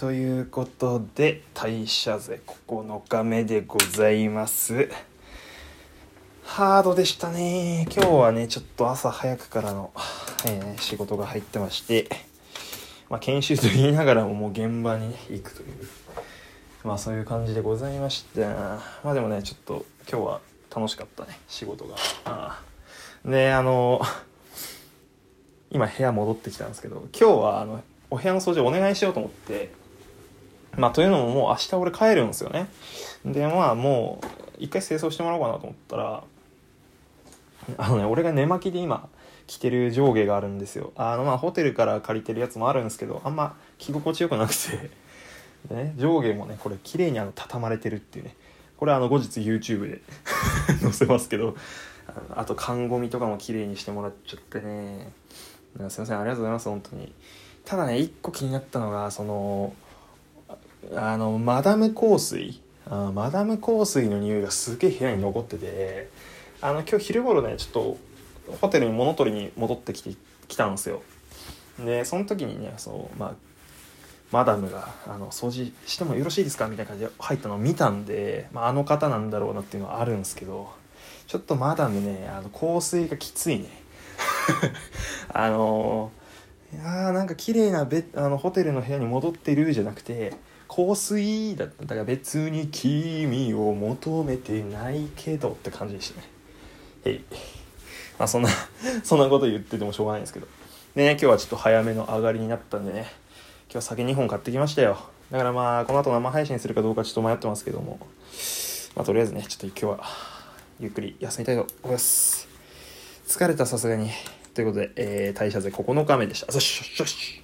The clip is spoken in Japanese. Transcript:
ということで代謝税9日目でございます。ハードでしたね。今日はねちょっと朝早くからの、えー仕事が入ってましてまあ研修と言いながらももう現場に、ね、行くというまあそういう感じでございました。まあでもねちょっと今日は楽しかったね仕事が。ああであの今部屋戻ってきたんですけど今日はあのお部屋の掃除をお願いしようと思ってまあというのももう明日俺帰るんですよね。でまあもう一回清掃してもらおうかなと思ったらあのね俺が寝巻きで今着てる上下があるんですよ。あのまあホテルから借りてるやつもあるんですけどあんま着心地よくなくて。でね上下もねこれ綺麗にあの畳まれてるっていうね。これあの後日 YouTube で 載せますけどあと看護みとかも綺麗にしてもらっちゃってね。すいませんありがとうございます本当に。ただね一個気になったのがそのあのマダム香水。あマダム香水の匂いがすげえ部屋に残っててあの今日昼頃ねちょっとホテルに物取りに戻ってきてきたんですよ。でその時にねそうまあマダムがあの掃除してもよろしいですか？みたいな感じで入ったのを見たんで、まあ、あの方なんだろうなっていうのはあるんですけどちょっとマダムねあの香水がきついね。あのいやーなんか綺麗なベあのホテルの部屋に戻ってるじゃなくて香水だっただから別に君を求めてないけどって感じでしたね。へいまあそんな そんなこと言っててもしょうがないんですけど。でね今日はちょっと早めの上がりになったんでね。今日酒2本買ってきましたよ。だからまあこの後生配信するかどうかちょっと迷ってますけども。まあとりあえずねちょっと今日はゆっくり休みたいと思います。疲れたさすがに。ということで、えー、代謝税9日目でした。よしよしよし。